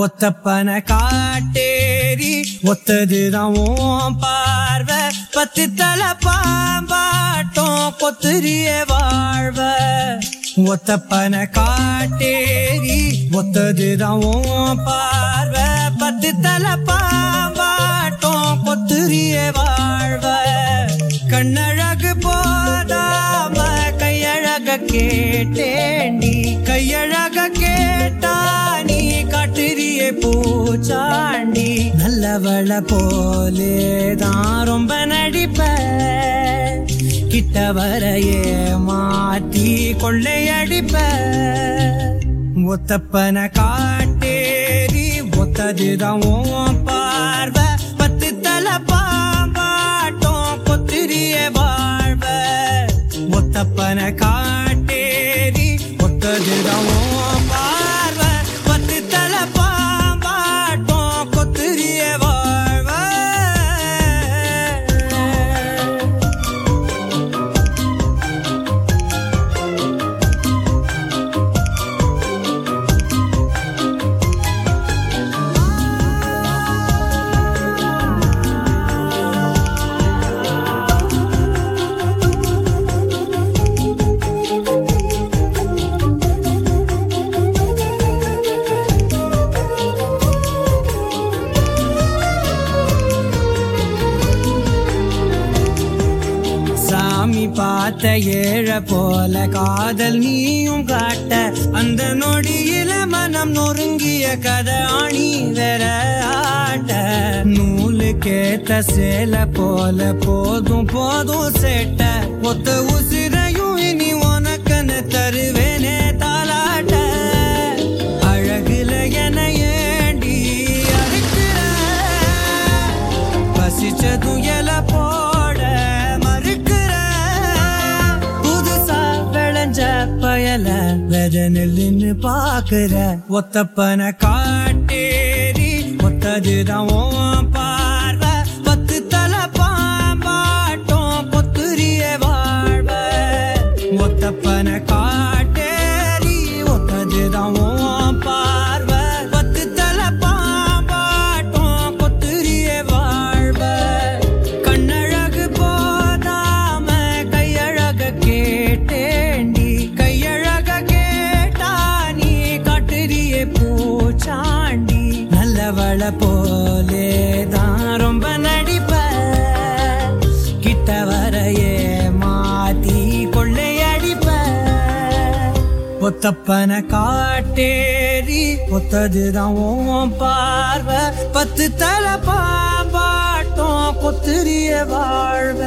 ஒத்தப்பன காட்டேரி ஒத்ததுதான் உன் பார்வை. பத்து தலை பாம்பாட்டம் கொத்துரிய வாழ்வ. ஒத்தப்பன காட்டேரி ஒத்ததுதான் உன் பார்வை. பத்து தலை பாம்பாட்டம் கொத்துரிய வாழ்வ. கண்ணழகு போதாம கையழக கேட்டேண்டி. கையழக வளவள போலே தான் ரொம்ப நடிப்ப. கிட்ட வரையே மாத்தி கொள்ளையடிப்ப. ஒத்தப்பன காட்டேரி ஒத்ததுதான் உன் பார்வை. பத்து தலை பாம்பாட்டம் கொத்திரிய வாழ்வ. ஒத்தப்பன காட்டேரி காத்த ஏழ போல காதல் நீயும் காட்ட அந்த நொடியில மனம் நொறுங்கிய கதை அணி வேற ஆட்ட. நூலு கேத்த சேல போல போதும் போதும் சேட்ட. ஒத்த உசிரையும் இனி உனக்கன்னு தருவேனே வெத நெல்லுன்னு பாக்குற ஒத்தப்பன காட்டேரி ஒத்ததுதான் உன் பார்வை. பத்து தலை பாம்பாட்டம் பொத்துரிய வாழ்வ. ஒத்தப்பன காட்டு தப்பன காட்டேரி ஒத்ததுதான் ஓம் பார்வை. பத்து தலை பாம்பாட்டம் கொத்துரிய வாழ்வ.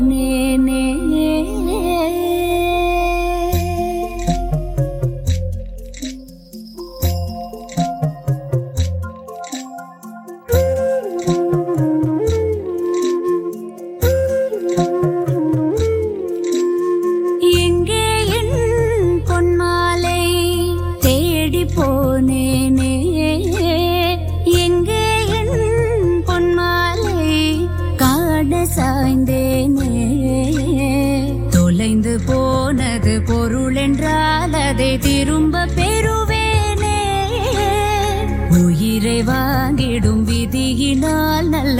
জীবনে விதியினால் நல்ல